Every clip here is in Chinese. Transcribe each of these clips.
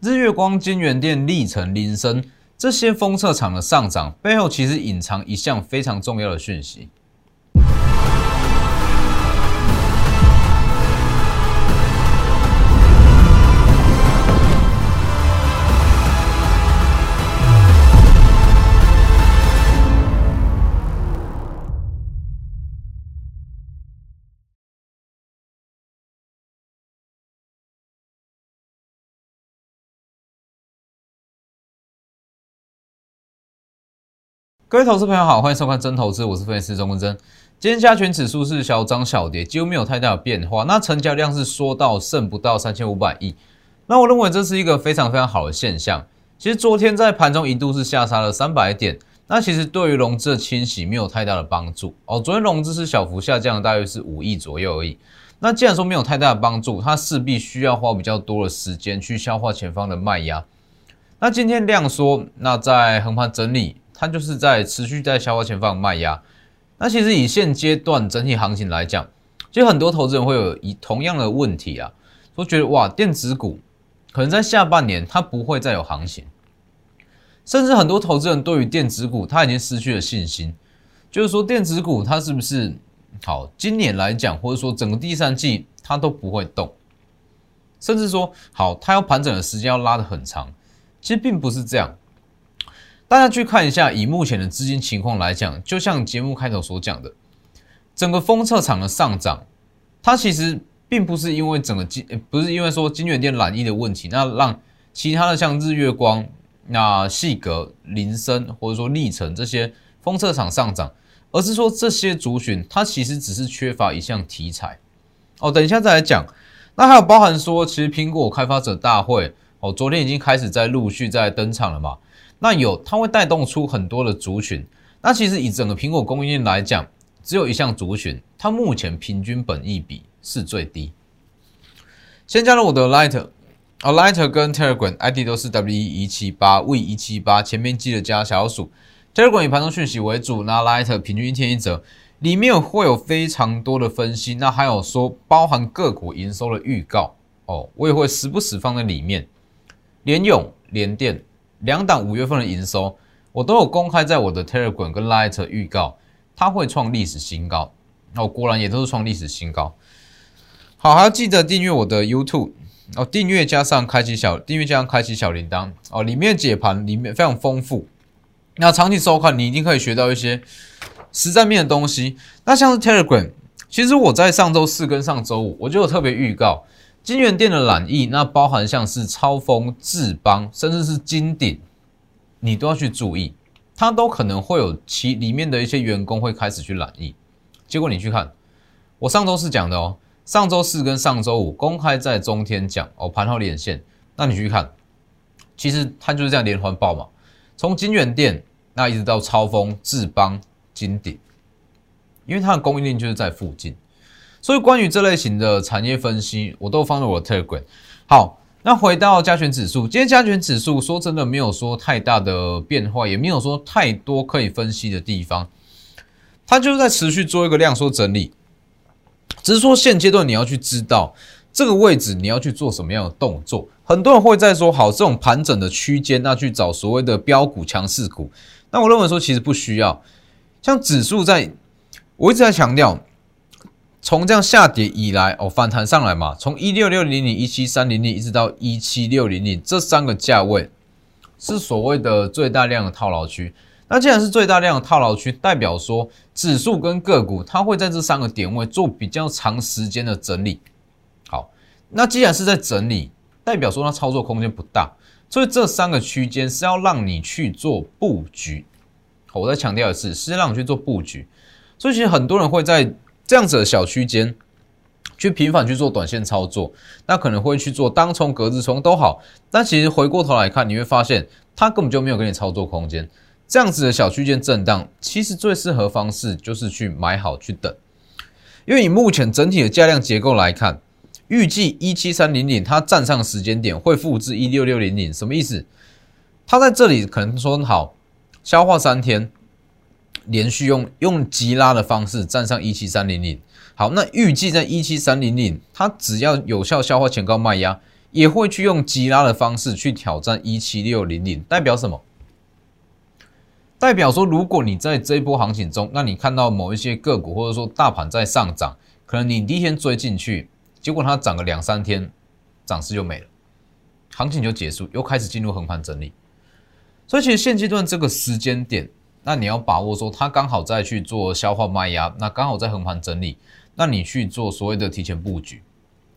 日月光、金源店、历程、林森这些封测厂的上涨背后，其实隐藏一项非常重要的讯息。各位投资朋友好，欢迎收看真投资，我是分析师钟文真。今天加权指数是小涨小跌，几乎没有太大的变化。那成交量是说到剩不到三千五百亿，那我认为这是一个非常非常好的现象。其实昨天在盘中一度是下杀了三百点，那其实对于融资的清洗没有太大的帮助哦。昨天融资是小幅下降，大约是五亿左右而已。那既然说没有太大的帮助，它势必需要花比较多的时间去消化前方的卖压。那今天量缩，那在横盘整理。它就是在持续在消化前方卖压。那其实以现阶段整体行情来讲，其实很多投资人会有以同样的问题啊，都觉得哇，电子股可能在下半年它不会再有行情，甚至很多投资人对于电子股它已经失去了信心，就是说电子股它是不是好？今年来讲，或者说整个第三季它都不会动，甚至说好，它要盘整的时间要拉得很长，其实并不是这样。大家去看一下，以目前的资金情况来讲，就像节目开头所讲的，整个封测厂的上涨，它其实并不是因为整个金，不是因为说金源店染疫的问题，那让其他的像日月光、那细格、林森或者说历程这些封测厂上涨，而是说这些族群它其实只是缺乏一项题材。哦，等一下再来讲。那还有包含说，其实苹果开发者大会，哦，昨天已经开始在陆续在登场了嘛。那有，它会带动出很多的族群。那其实以整个苹果供应链来讲，只有一项族群，它目前平均本益比是最低。先加入我的 Light，啊，Light 跟 Telegram ID 都是 W 一七八 V 一七八，前面记得加小数。Telegram 以盘中讯息为主，那 Light 平均一天一折，里面会有非常多的分析。那还有说包含个股营收的预告哦，我也会时不时放在里面。联永、联电。两档五月份的营收，我都有公开在我的 Telegram 跟 Light 预告，它会创历史新高。哦，果然也都是创历史新高。好，还要记得订阅我的 YouTube 哦，订阅加上开启小订阅加上开启小铃铛哦，里面解盘里面非常丰富。那长期收看，你一定可以学到一些实战面的东西。那像是 Telegram，其实我在上周四跟上周五，我就有特别预告。金源店的染疫，那包含像是超风、智邦，甚至是金鼎，你都要去注意，它都可能会有其里面的一些员工会开始去染疫。结果你去看，我上周四讲的哦，上周四跟上周五公开在中天讲哦，盘后连线，那你去看，其实它就是这样连环爆嘛，从金源店那一直到超风、智邦、金鼎，因为它的供应链就是在附近。所以关于这类型的产业分析，我都放在我的 Telegram。好，那回到加权指数，今天加权指数说真的没有说太大的变化，也没有说太多可以分析的地方，它就是在持续做一个量缩整理。只是说现阶段你要去知道这个位置你要去做什么样的动作。很多人会在说，好，这种盘整的区间，那去找所谓的标股强势股。那我认为说其实不需要，像指数在，我一直在强调。从这样下跌以来，哦，反弹上来嘛，从一六六零零、一七三零零一直到一七六零零这三个价位，是所谓的最大量的套牢区。那既然是最大量的套牢区，代表说指数跟个股它会在这三个点位做比较长时间的整理。好，那既然是在整理，代表说它操作空间不大，所以这三个区间是要让你去做布局。我再强调一次，是让你去做布局。所以其实很多人会在。这样子的小区间，去频繁去做短线操作，那可能会去做当冲、隔日冲都好，但其实回过头来看，你会发现它根本就没有给你操作空间。这样子的小区间震荡，其实最适合方式就是去买好去等，因为以目前整体的价量结构来看，预计一七三零零它站上时间点会复制一六六零零，什么意思？它在这里可能说好消化三天。连续用用急拉的方式站上一七三零零，好，那预计在一七三零零，它只要有效消化前高卖压，也会去用急拉的方式去挑战一七六零零，代表什么？代表说，如果你在这一波行情中，那你看到某一些个股或者说大盘在上涨，可能你第一天追进去，结果它涨个两三天，涨势就没了，行情就结束，又开始进入横盘整理。所以其实现阶段这个时间点，那你要把握说它刚好在去做消化卖压，那刚好在横盘整理，那你去做所谓的提前布局，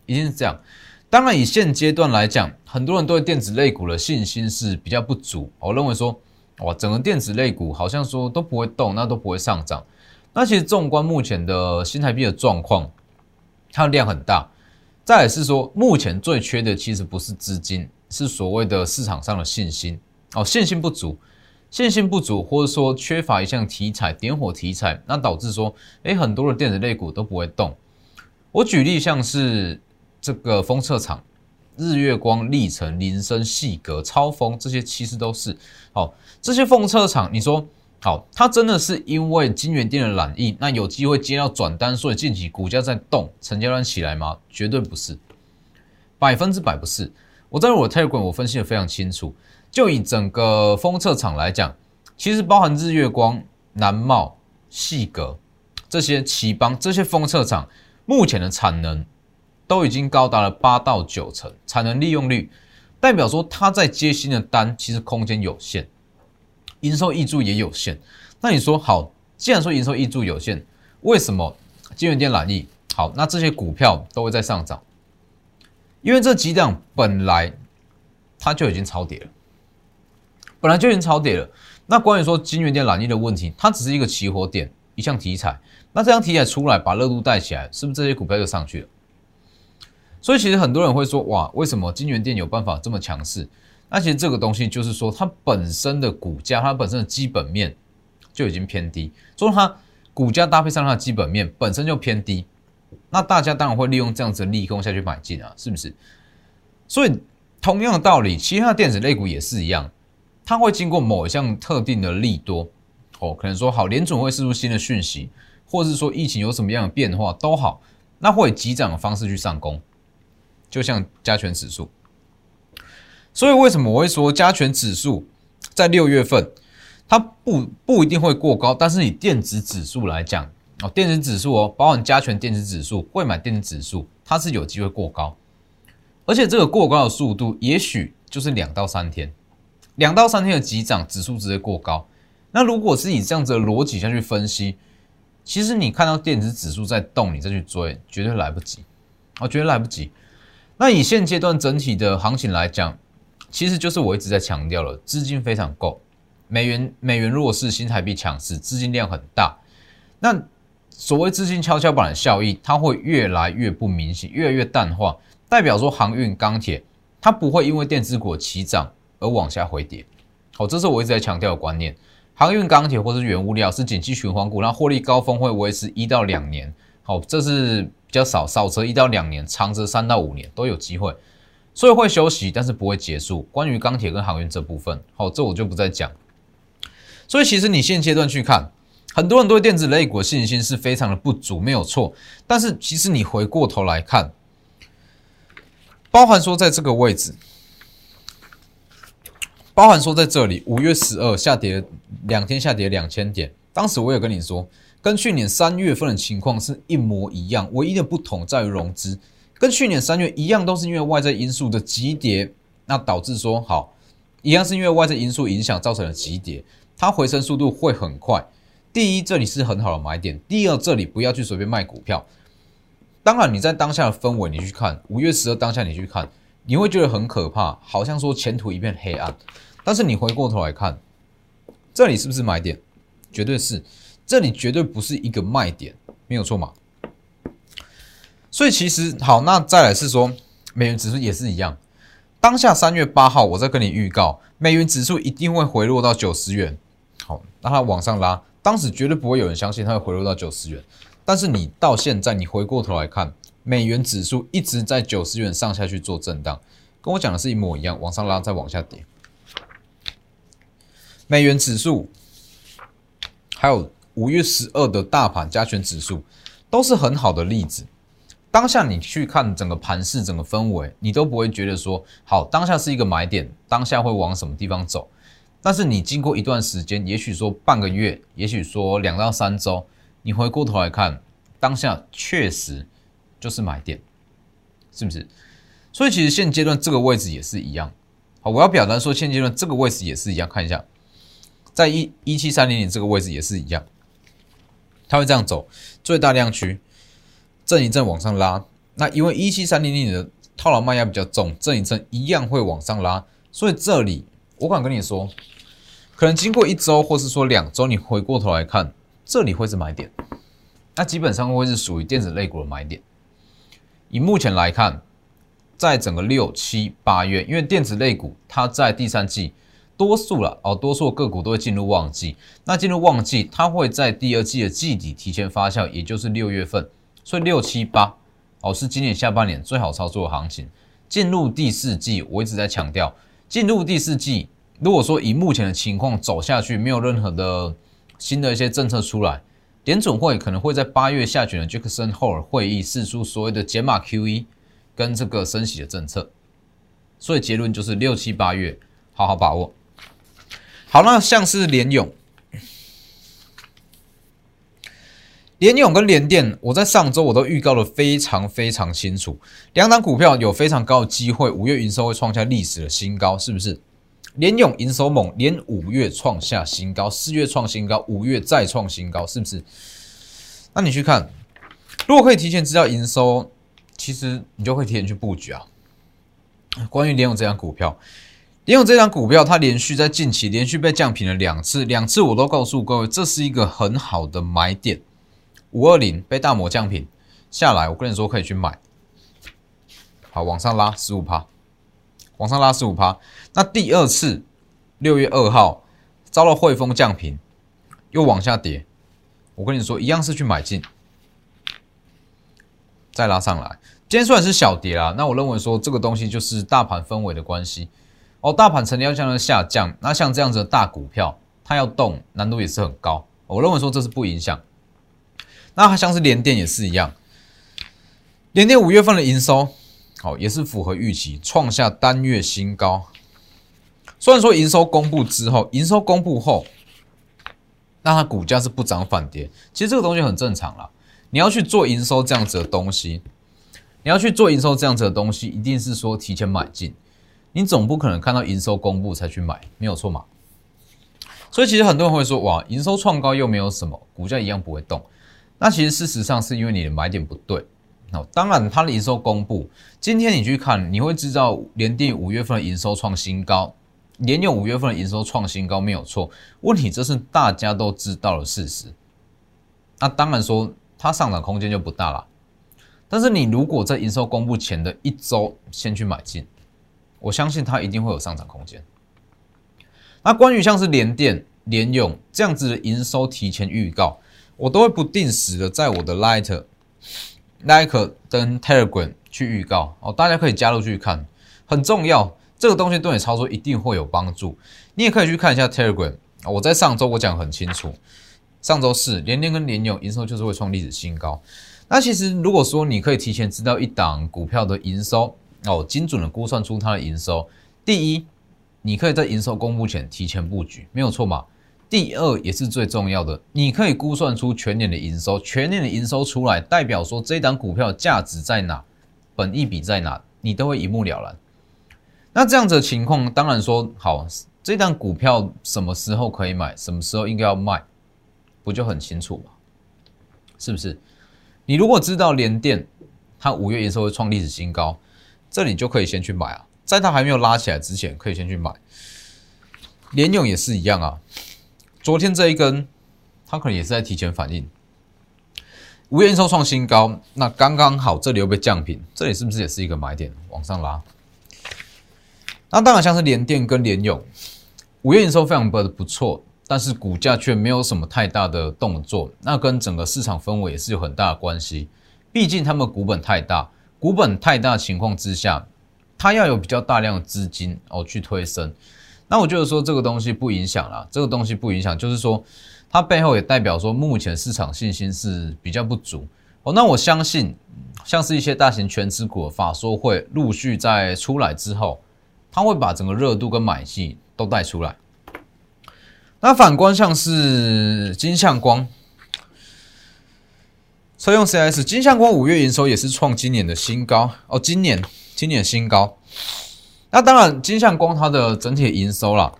一定是这样。当然以现阶段来讲，很多人对电子类股的信心是比较不足，我认为说。哇，整个电子类股好像说都不会动，那都不会上涨。那其实纵观目前的新台币的状况，它的量很大。再是说，目前最缺的其实不是资金，是所谓的市场上的信心。哦，信心不足，线性不足，或者说缺乏一项题材点火题材，那导致说，哎，很多的电子类股都不会动。我举例像是这个封测厂。日月光、历程、林森、细格、超风，这些其实都是好。这些封测厂，你说好，它真的是因为金源店的染疫，那有机会接到转单，所以近期股价在动，成交量起来吗？绝对不是，百分之百不是。我在我的 Telegram 我分析的非常清楚，就以整个封测厂来讲，其实包含日月光、南茂、细格这些奇邦这些封测厂，目前的产能。都已经高达了八到九成产能利用率，代表说它在接新的单，其实空间有限，营收溢注也有限。那你说好，既然说营收溢注有限，为什么金源店揽益好？那这些股票都会在上涨，因为这几档本来它就已经超跌了，本来就已经超跌了。那关于说金源店揽益的问题，它只是一个起火点，一项题材。那这样题材出来，把热度带起来，是不是这些股票就上去了？所以其实很多人会说，哇，为什么金源店有办法这么强势？那其实这个东西就是说，它本身的股价，它本身的基本面就已经偏低，所以它股价搭配上它的基本面本身就偏低，那大家当然会利用这样子的利空下去买进啊，是不是？所以同样的道理，其他的电子类股也是一样，它会经过某一项特定的利多，哦，可能说好联总会释出新的讯息，或者是说疫情有什么样的变化都好，那会以急涨的方式去上攻。就像加权指数，所以为什么我会说加权指数在六月份它不不一定会过高，但是以电子指数来讲哦，电子指数哦，包含加权电子指数、会买电子指数，它是有机会过高，而且这个过高的速度也许就是两到三天，两到三天的急涨，指数直接过高。那如果是以这样子的逻辑下去分析，其实你看到电子指数在动，你再去追，绝对来不及，我觉得来不及。那以现阶段整体的行情来讲，其实就是我一直在强调了，资金非常够，美元美元弱势，新台币强势，资金量很大。那所谓资金跷跷板的效益，它会越来越不明显，越来越淡化，代表说航运、钢铁它不会因为电子股齐涨而往下回跌。好，这是我一直在强调的观念，航运、钢铁或是原物料是景气循环股，那获利高峰会维持一到两年。好，这是。比较少，少则一到两年，长则三到五年都有机会，所以会休息，但是不会结束。关于钢铁跟航运这部分，好，这我就不再讲。所以其实你现阶段去看，很多人对电子类股的信心是非常的不足，没有错。但是其实你回过头来看，包含说在这个位置，包含说在这里，五月十二下跌两天，下跌两千点，当时我也跟你说。跟去年三月份的情况是一模一样，唯一的不同在于融资，跟去年三月一样，都是因为外在因素的急跌，那导致说好，一样是因为外在因素影响造成的急跌，它回升速度会很快。第一，这里是很好的买点；第二，这里不要去随便卖股票。当然，你在当下的氛围，你去看五月十二当下，你去看，你会觉得很可怕，好像说前途一片黑暗。但是你回过头来看，这里是不是买点？绝对是。这里绝对不是一个卖点，没有错嘛？所以其实好，那再来是说，美元指数也是一样。当下三月八号，我在跟你预告，美元指数一定会回落到九十元。好，让它往上拉，当时绝对不会有人相信它会回落到九十元。但是你到现在，你回过头来看，美元指数一直在九十元上下去做震荡，跟我讲的是一模一样，往上拉再往下跌。美元指数还有。五月十二的大盘加权指数都是很好的例子，当下你去看整个盘势、整个氛围，你都不会觉得说好，当下是一个买点，当下会往什么地方走。但是你经过一段时间，也许说半个月，也许说两到三周，你回过头来看，当下确实就是买点，是不是？所以其实现阶段这个位置也是一样。好，我要表达说，现阶段这个位置也是一样。看一下，在一一七三零零这个位置也是一样，它会这样走，最大量区震一震往上拉。那因为一七三零零的套牢卖压比较重，震一震一样会往上拉。所以这里我敢跟你说。可能经过一周，或是说两周，你回过头来看，这里会是买点，那基本上会是属于电子类股的买点。以目前来看，在整个六七八月，因为电子类股它在第三季多数了哦，多数个股都会进入旺季。那进入旺季，它会在第二季的季底提前发酵，也就是六月份。所以六七八哦，是今年下半年最好操作的行情。进入第四季，我一直在强调，进入第四季。如果说以目前的情况走下去，没有任何的新的一些政策出来，联准会可能会在八月下旬的杰克森霍尔会议释出所谓的减码 QE 跟这个升息的政策，所以结论就是六七八月好好把握。好，那像是联勇、联勇跟联电，我在上周我都预告的非常非常清楚，两档股票有非常高的机会，五月营收会创下历史的新高，是不是？联勇营收猛，连五月创下新高，四月创新高，五月再创新高，是不是？那你去看，如果可以提前知道营收，其实你就会提前去布局啊。关于联勇这张股票，联勇这张股票，它连续在近期连续被降平了两次，两次我都告诉各位，这是一个很好的买点。五二零被大摩降平下来，我跟你说可以去买，好往上拉十五趴。往上拉十五趴，那第二次六月二号遭到汇丰降平，又往下跌。我跟你说，一样是去买进，再拉上来。今天虽然是小跌啦，那我认为说这个东西就是大盘氛围的关系。哦，大盘成交量的下降，那像这样子的大股票，它要动难度也是很高。我认为说这是不影响。那它像是联电也是一样，联电五月份的营收。好，也是符合预期，创下单月新高。虽然说营收公布之后，营收公布后，那它股价是不涨反跌，其实这个东西很正常啦。你要去做营收这样子的东西，你要去做营收这样子的东西，一定是说提前买进，你总不可能看到营收公布才去买，没有错嘛？所以其实很多人会说，哇，营收创高又没有什么，股价一样不会动。那其实事实上是因为你的买点不对。那当然，它的营收公布，今天你去看，你会知道联电五月份的营收创新高，联用五月份的营收创新高没有错。问题这是大家都知道的事实。那当然说它上涨空间就不大了。但是你如果在营收公布前的一周先去买进，我相信它一定会有上涨空间。那关于像是联电、联用这样子的营收提前预告，我都会不定时的在我的 Light。Like 跟 Telegram 去预告哦，大家可以加入去看，很重要。这个东西对你操作一定会有帮助。你也可以去看一下 Telegram。我在上周我讲很清楚，上周四联电跟联友营收就是会创历史新高。那其实如果说你可以提前知道一档股票的营收哦，精准的估算出它的营收，第一，你可以在营收公布前提前布局，没有错嘛？第二也是最重要的，你可以估算出全年的营收，全年的营收出来，代表说这档股票价值在哪，本益比在哪，你都会一目了然。那这样子的情况，当然说好，这档股票什么时候可以买，什么时候应该要卖，不就很清楚吗？是不是？你如果知道联电它五月营收会创历史新高，这里就可以先去买啊，在它还没有拉起来之前，可以先去买。联用也是一样啊。昨天这一根，它可能也是在提前反应。五月收创新高，那刚刚好这里又被降平，这里是不是也是一个买点往上拉？那当然像是联电跟联勇，五月营收非常的不错，但是股价却没有什么太大的动作，那跟整个市场氛围也是有很大的关系。毕竟他们股本太大，股本太大情况之下，它要有比较大量的资金哦去推升。那我觉得说这个东西不影响啦，这个东西不影响，就是说它背后也代表说目前市场信心是比较不足哦，那我相信，像是一些大型全资股的法说会陆续在出来之后，它会把整个热度跟买气都带出来。那反观像是金相光，车用 CS，金相光五月营收也是创今年的新高哦，今年今年新高。那当然，金相光它的整体营收啦，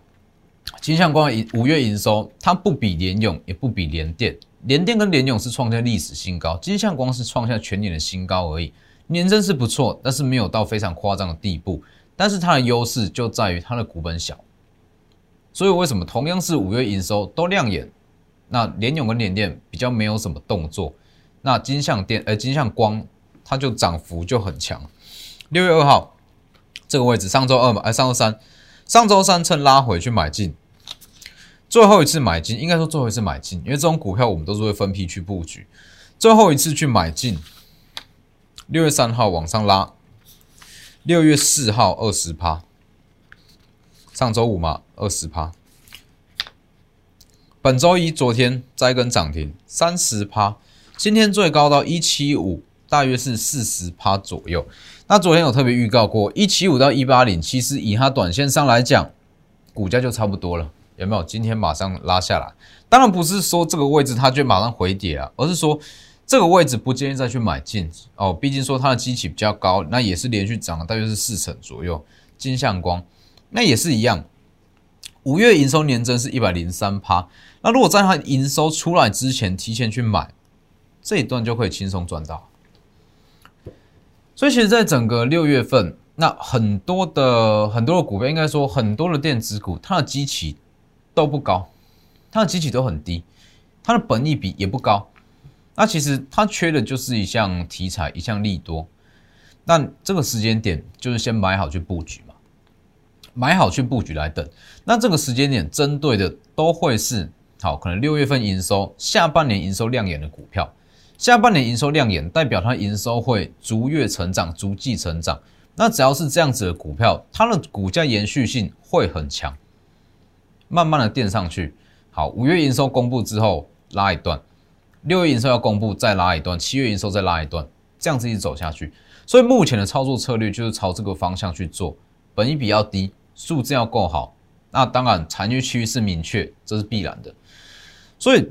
金相光五月营收它不比联勇，也不比联电。联电跟联勇是创下历史新高，金相光是创下全年的新高而已，年增是不错，但是没有到非常夸张的地步。但是它的优势就在于它的股本小，所以为什么同样是五月营收都亮眼，那联勇跟联电比较没有什么动作，那金相电呃金相光它就涨幅就很强。六月二号这个位置，上周二嘛，哎上周三，上周三趁拉回去买进。最后一次买进，应该说最后一次买进，因为这种股票我们都是会分批去布局。最后一次去买进，六月三号往上拉，六月四号二十趴，上周五嘛二十趴，本周一昨天再根涨停三十趴，今天最高到一七五，大约是四十趴左右。那昨天有特别预告过，一七五到一八零，其实以它短线上来讲，股价就差不多了。有没有今天马上拉下来？当然不是说这个位置它就马上回跌啊，而是说这个位置不建议再去买进哦。毕竟说它的基期比较高，那也是连续涨了大约是四成左右。金相光那也是一样，五月营收年增是一百零三趴。那如果在它营收出来之前提前去买，这一段就可以轻松赚到。所以其实，在整个六月份，那很多的很多的股票，应该说很多的电子股，它的基期。都不高，它的基期都很低，它的本益比也不高。那其实它缺的就是一项题材，一项利多。那这个时间点就是先买好去布局嘛，买好去布局来等。那这个时间点针对的都会是好，可能六月份营收、下半年营收亮眼的股票。下半年营收亮眼，代表它营收会逐月成长、逐季成长。那只要是这样子的股票，它的股价延续性会很强。慢慢的垫上去，好，五月营收公布之后拉一段，六月营收要公布再拉一段，七月营收再拉一段，这样子一直走下去。所以目前的操作策略就是朝这个方向去做，本益比要低，数字要够好，那当然产业趋势明确，这是必然的。所以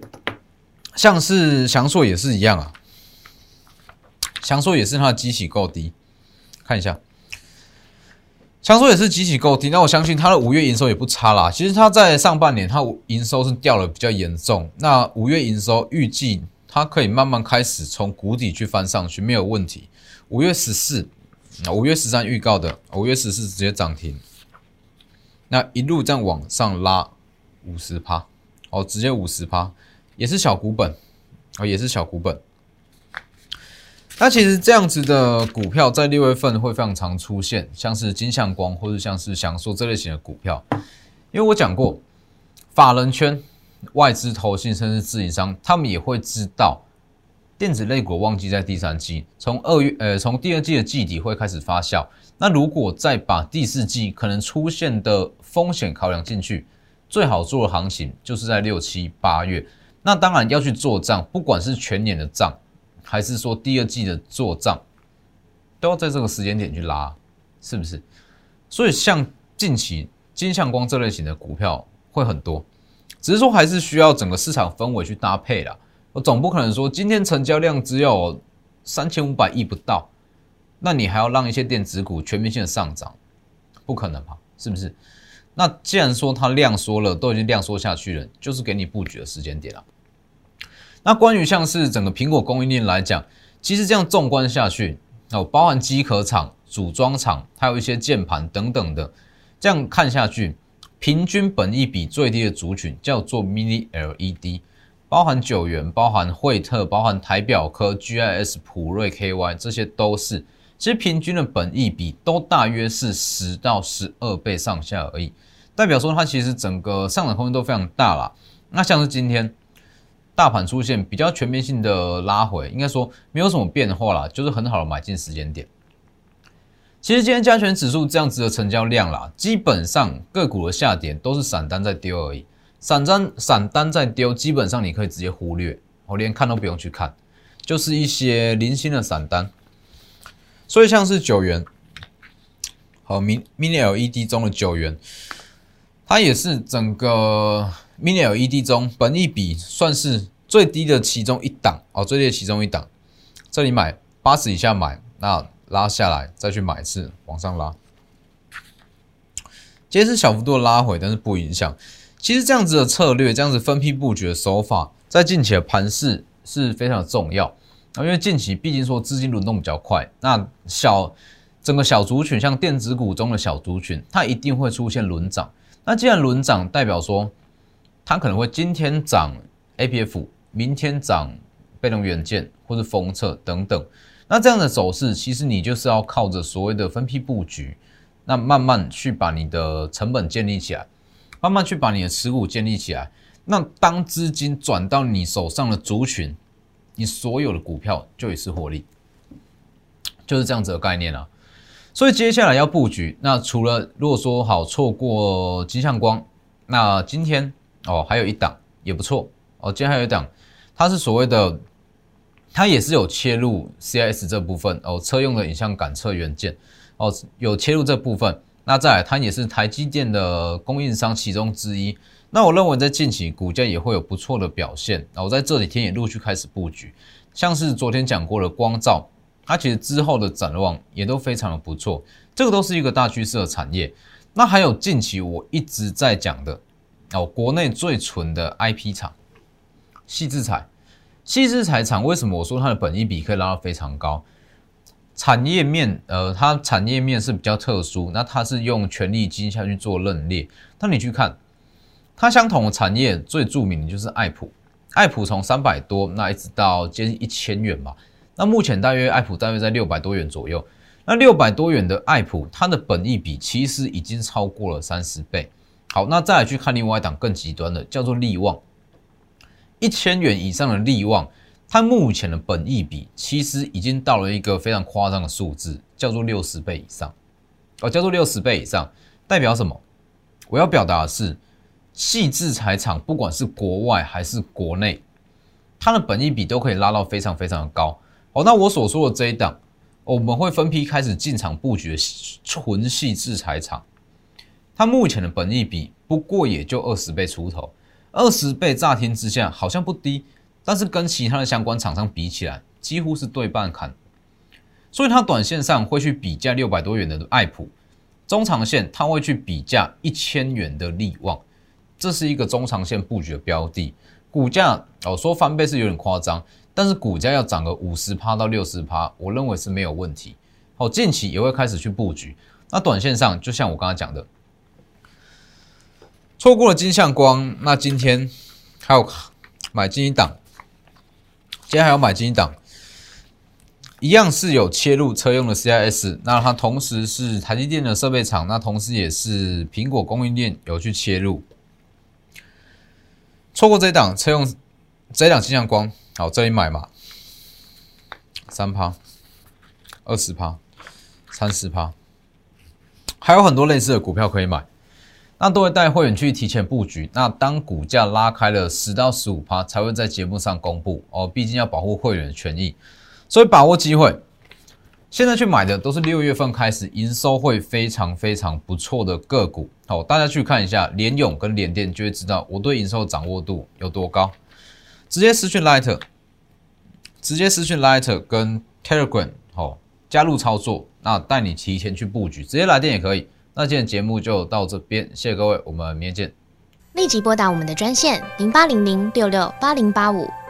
像是翔硕也是一样啊，翔硕也是它的基企够低，看一下。强说也是极其够低，那我相信它的五月营收也不差啦。其实它在上半年它营收是掉的比较严重，那五月营收预计它可以慢慢开始从谷底去翻上去，没有问题。五月十四，五月十三预告的，五月十四直接涨停，那一路这样往上拉五十趴，哦，直接五十趴，也是小股本，哦，也是小股本。那其实这样子的股票在六月份会非常常出现，像是金相光或者像是享受这类型的股票，因为我讲过，法人圈、外资投信甚至自营商，他们也会知道电子类股旺季在第三季，从二月呃从第二季的季底会开始发酵。那如果再把第四季可能出现的风险考量进去，最好做的行情就是在六七八月。那当然要去做账，不管是全年的账。还是说第二季的做账都要在这个时间点去拉，是不是？所以像近期金相光这类型的股票会很多，只是说还是需要整个市场氛围去搭配啦。我总不可能说今天成交量只有三千五百亿不到，那你还要让一些电子股全面性的上涨，不可能吧？是不是？那既然说它量缩了，都已经量缩下去了，就是给你布局的时间点了。那关于像是整个苹果供应链来讲，其实这样纵观下去，哦，包含机壳厂、组装厂，还有一些键盘等等的，这样看下去，平均本益比最低的族群叫做 Mini LED，包含九元、包含惠特、包含台表科、GIS、普瑞 KY，这些都是，其实平均的本益比都大约是十到十二倍上下而已，代表说它其实整个上涨空间都非常大啦。那像是今天。大盘出现比较全面性的拉回，应该说没有什么变化啦，就是很好的买进时间点。其实今天加权指数这样子的成交量啦，基本上个股的下跌都是散单在丢而已，散单散单在丢，基本上你可以直接忽略，我连看都不用去看。就是一些零星的散单。所以像是九元和 mini mini LED 中的九元，它也是整个 mini LED 中本一比算是最低的其中一档哦，最低的其中一档。这里买八十以下买，那拉下来再去买一次，往上拉。今天是小幅度的拉回，但是不影响。其实这样子的策略，这样子分批布局的手法，在近期的盘势是非常的重要。因为近期毕竟说资金轮动比较快，那小整个小族群，像电子股中的小族群，它一定会出现轮涨。那既然轮涨，代表说它可能会今天涨 A P F，明天涨被动元件或者封测等等。那这样的走势，其实你就是要靠着所谓的分批布局，那慢慢去把你的成本建立起来。慢慢去把你的持股建立起来，那当资金转到你手上的族群，你所有的股票就也是获利，就是这样子的概念啊。所以接下来要布局，那除了如果说好错过金相光，那今天哦还有一档也不错哦，今天还有一档，它是所谓的，它也是有切入 CIS 这部分哦，车用的影像感测元件哦，有切入这部分。那再来，它也是台积电的供应商其中之一。那我认为在近期股价也会有不错的表现。那我在这几天也陆续开始布局，像是昨天讲过的光照，它其实之后的展望也都非常的不错。这个都是一个大趋势的产业。那还有近期我一直在讲的哦，国内最纯的 IP 厂，细制材。细制材厂为什么我说它的本益比可以拉到非常高？产业面，呃，它产业面是比较特殊，那它是用权力金下去做认列。那你去看，它相同的产业最著名的就是爱普，爱普从三百多，那一直到接近一千元嘛。那目前大约爱普大约在六百多元左右。那六百多元的爱普，它的本益比其实已经超过了三十倍。好，那再来去看另外一档更极端的，叫做利旺，一千元以上的利旺。它目前的本益比其实已经到了一个非常夸张的数字，叫做六十倍以上。哦，叫做六十倍以上，代表什么？我要表达的是，细制材厂不管是国外还是国内，它的本益比都可以拉到非常非常的高。哦，那我所说的这一档，我们会分批开始进场布局纯细制材厂，它目前的本益比不过也就二十倍出头，二十倍乍听之下好像不低。但是跟其他的相关厂商比起来，几乎是对半砍，所以它短线上会去比价六百多元的爱普，中长线它会去比价一千元的利旺，这是一个中长线布局的标的。股价哦说翻倍是有点夸张，但是股价要涨个五十趴到六十趴，我认为是没有问题。好，近期也会开始去布局。那短线上就像我刚才讲的，错过了金相光，那今天还有买进一档。今天还要买金档，一样是有切入车用的 CIS，那它同时是台积电的设备厂，那同时也是苹果供应链有去切入。错过这档车用这档金像光，好这里买嘛，三趴、二十趴、三十趴，还有很多类似的股票可以买。那都会带会员去提前布局。那当股价拉开了十到十五趴，才会在节目上公布哦。毕竟要保护会员的权益，所以把握机会。现在去买的都是六月份开始营收会非常非常不错的个股。好，大家去看一下联勇跟联电，就会知道我对营收的掌握度有多高。直接私讯 Lighter，直接私讯 Lighter 跟 Telegram，好加入操作，那带你提前去布局，直接来电也可以。那今天节目就到这边，谢谢各位，我们明天见。立即拨打我们的专线零八零零六六八零八五